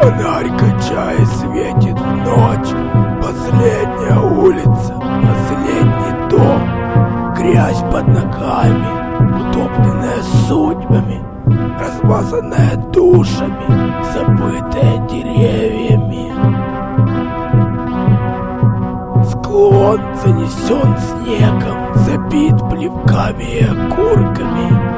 Фонарь качая светит в ночь. Последняя улица, последний дом. Грязь под ногами, утопленная судьбами, размазанная душами, забытая деревьями. Склон занесен снегом, забит плевками и окурками.